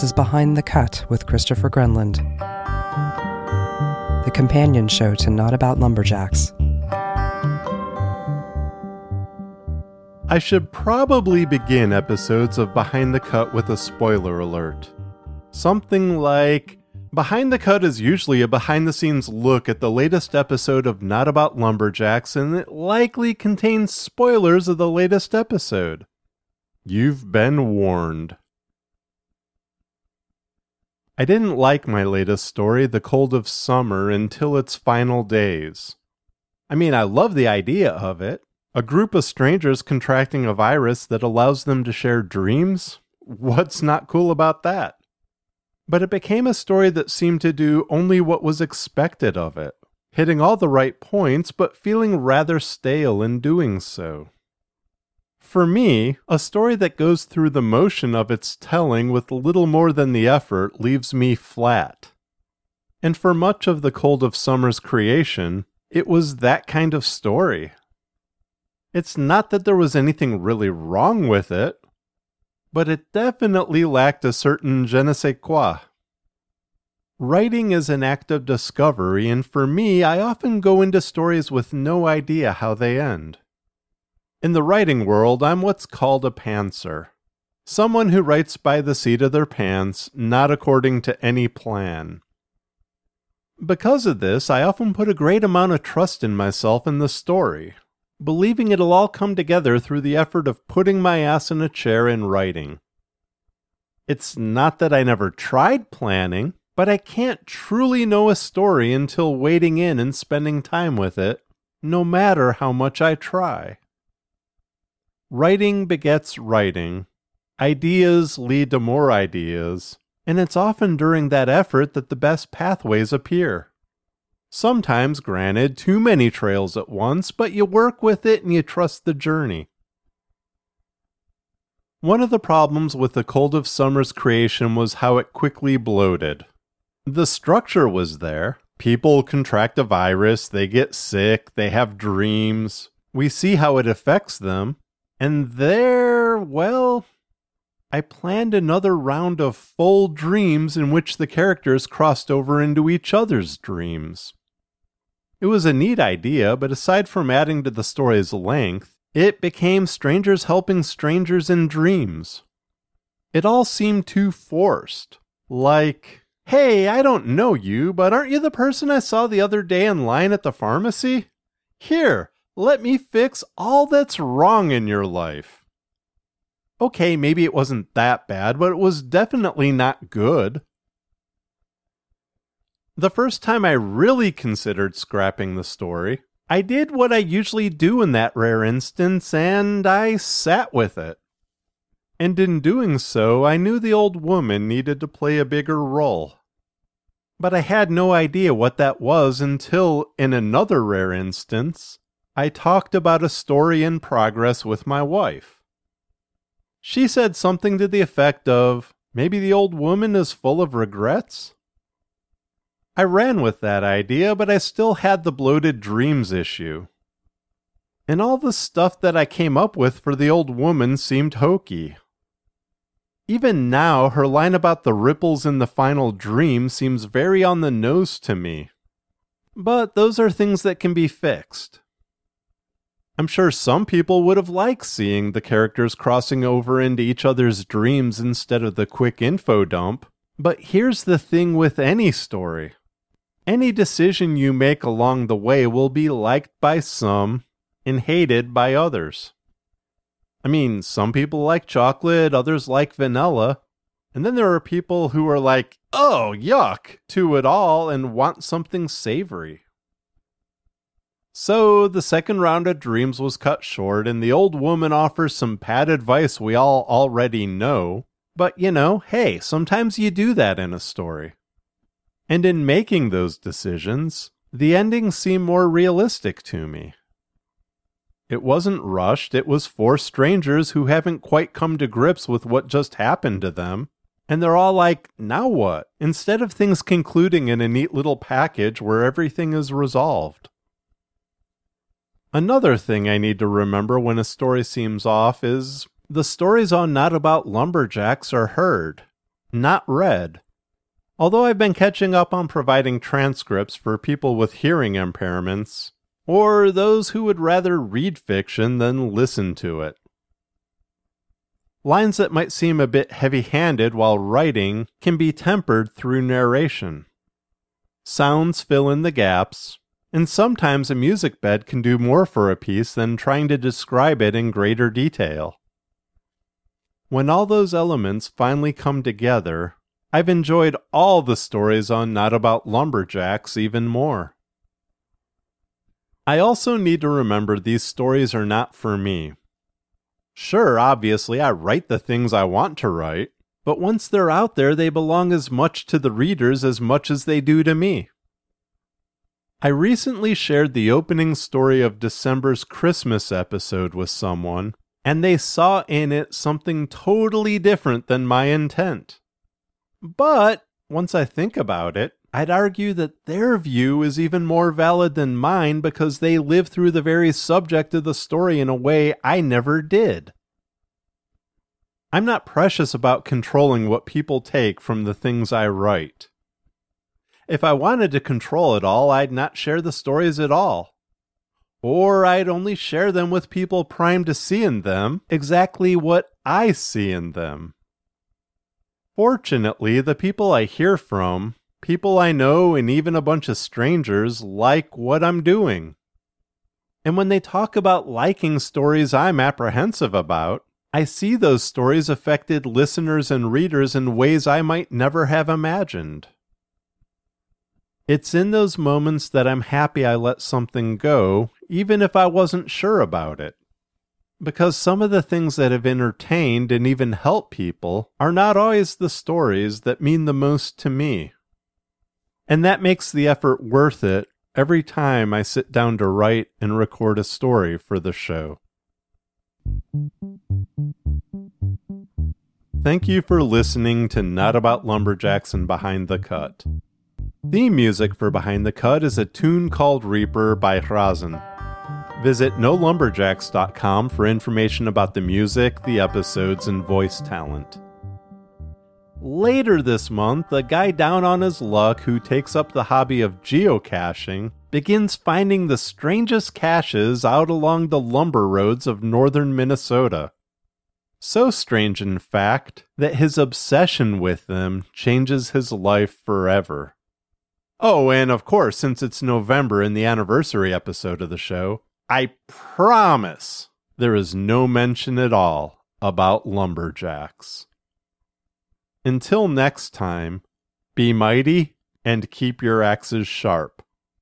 This is Behind the Cut with Christopher Gronlund, the companion show to Not About Lumberjacks. I should probably begin episodes of Behind the Cut with a spoiler alert. Something like Behind the Cut is usually a behind the scenes look at the latest episode of Not About Lumberjacks, and it likely contains spoilers of the latest episode. You've been warned. I didn't like my latest story, The Cold of Summer, until its final days. I mean, I love the idea of it. A group of strangers contracting a virus that allows them to share dreams? What's not cool about that? But it became a story that seemed to do only what was expected of it, hitting all the right points, but feeling rather stale in doing so. For me, a story that goes through the motion of its telling with little more than the effort leaves me flat. And for much of the Cold of Summer's creation, it was that kind of story. It's not that there was anything really wrong with it, but it definitely lacked a certain je ne sais quoi. Writing is an act of discovery, and for me, I often go into stories with no idea how they end. In the writing world, I'm what's called a pantser. Someone who writes by the seat of their pants, not according to any plan. Because of this, I often put a great amount of trust in myself and the story, believing it'll all come together through the effort of putting my ass in a chair and writing. It's not that I never tried planning, but I can't truly know a story until wading in and spending time with it, no matter how much I try. Writing begets writing. Ideas lead to more ideas, and it's often during that effort that the best pathways appear. Sometimes, granted, too many trails at once, but you work with it and you trust the journey. One of the problems with the Cold of Summer's creation was how it quickly bloated. The structure was there. People contract a virus, they get sick, they have dreams. We see how it affects them, and there, well, I planned another round of full dreams in which the characters crossed over into each other's dreams. It was a neat idea, but aside from adding to the story's length, it became strangers helping strangers in dreams. It all seemed too forced. Like, hey, I don't know you, but aren't you the person I saw the other day in line at the pharmacy? Here, let me fix all that's wrong in your life. Okay, maybe it wasn't that bad, but it was definitely not good. The first time I really considered scrapping the story, I did what I usually do in that rare instance, and I sat with it. And in doing so, I knew the old woman needed to play a bigger role. But I had no idea what that was until, in another rare instance, I talked about a story in progress with my wife. She said something to the effect of, maybe the old woman is full of regrets? I ran with that idea, but I still had the bloated dreams issue. And all the stuff that I came up with for the old woman seemed hokey. Even now, her line about the ripples in the final dream seems very on the nose to me. But those are things that can be fixed. I'm sure some people would have liked seeing the characters crossing over into each other's dreams instead of the quick info dump. But here's the thing with any story any decision you make along the way will be liked by some and hated by others. I mean, some people like chocolate, others like vanilla. And then there are people who are like, oh, yuck, to it all and want something savory. So the second round of dreams was cut short, and the old woman offers some pat advice we all already know. But you know, hey, sometimes you do that in a story. And in making those decisions, the endings seem more realistic to me. It wasn't rushed, it was four strangers who haven't quite come to grips with what just happened to them. And they're all like, now what? Instead of things concluding in a neat little package where everything is resolved. Another thing I need to remember when a story seems off is the stories on Not About Lumberjacks are heard. not read. Although I've been catching up on providing transcripts for people with hearing impairments, or those who would rather read fiction than listen to it. Lines that might seem a bit heavy handed while writing can be tempered through narration. Sounds fill in the gaps, and sometimes a music bed can do more for a piece than trying to describe it in greater detail. When all those elements finally come together, I've enjoyed all the stories on Not About Lumberjacks even more. I also need to remember these stories are not for me. Sure, obviously, I write the things I want to write, but once they're out there, they belong as much to the readers as much as they do to me. I recently shared the opening story of December's Christmas episode with someone, and they saw in it something totally different than my intent. But once I think about it, I'd argue that their view is even more valid than mine because they live through the very subject of the story in a way I never did. I'm not precious about controlling what people take from the things I write. If I wanted to control it all, I'd not share the stories at all. Or I'd only share them with people primed to see in them exactly what I see in them. Fortunately, the people I hear from, people I know, and even a bunch of strangers like what I'm doing. And when they talk about liking stories I'm apprehensive about, I see those stories affected listeners and readers in ways I might never have imagined. It's in those moments that I'm happy I let something go, even if I wasn't sure about it because some of the things that have entertained and even helped people are not always the stories that mean the most to me. And that makes the effort worth it every time I sit down to write and record a story for the show. Thank you for listening to Not About Lumberjacks and Behind the Cut. Theme music for Behind the Cut is a tune called Reaper by Razen. Visit nolumberjacks.com for information about the music, the episodes, and voice talent. Later this month, a guy down on his luck who takes up the hobby of geocaching begins finding the strangest caches out along the lumber roads of northern Minnesota. So strange, in fact, that his obsession with them changes his life forever. Oh, and of course, since it's November and the anniversary episode of the show, I promise there is no mention at all about lumberjacks. Until next time, be mighty and keep your axes sharp.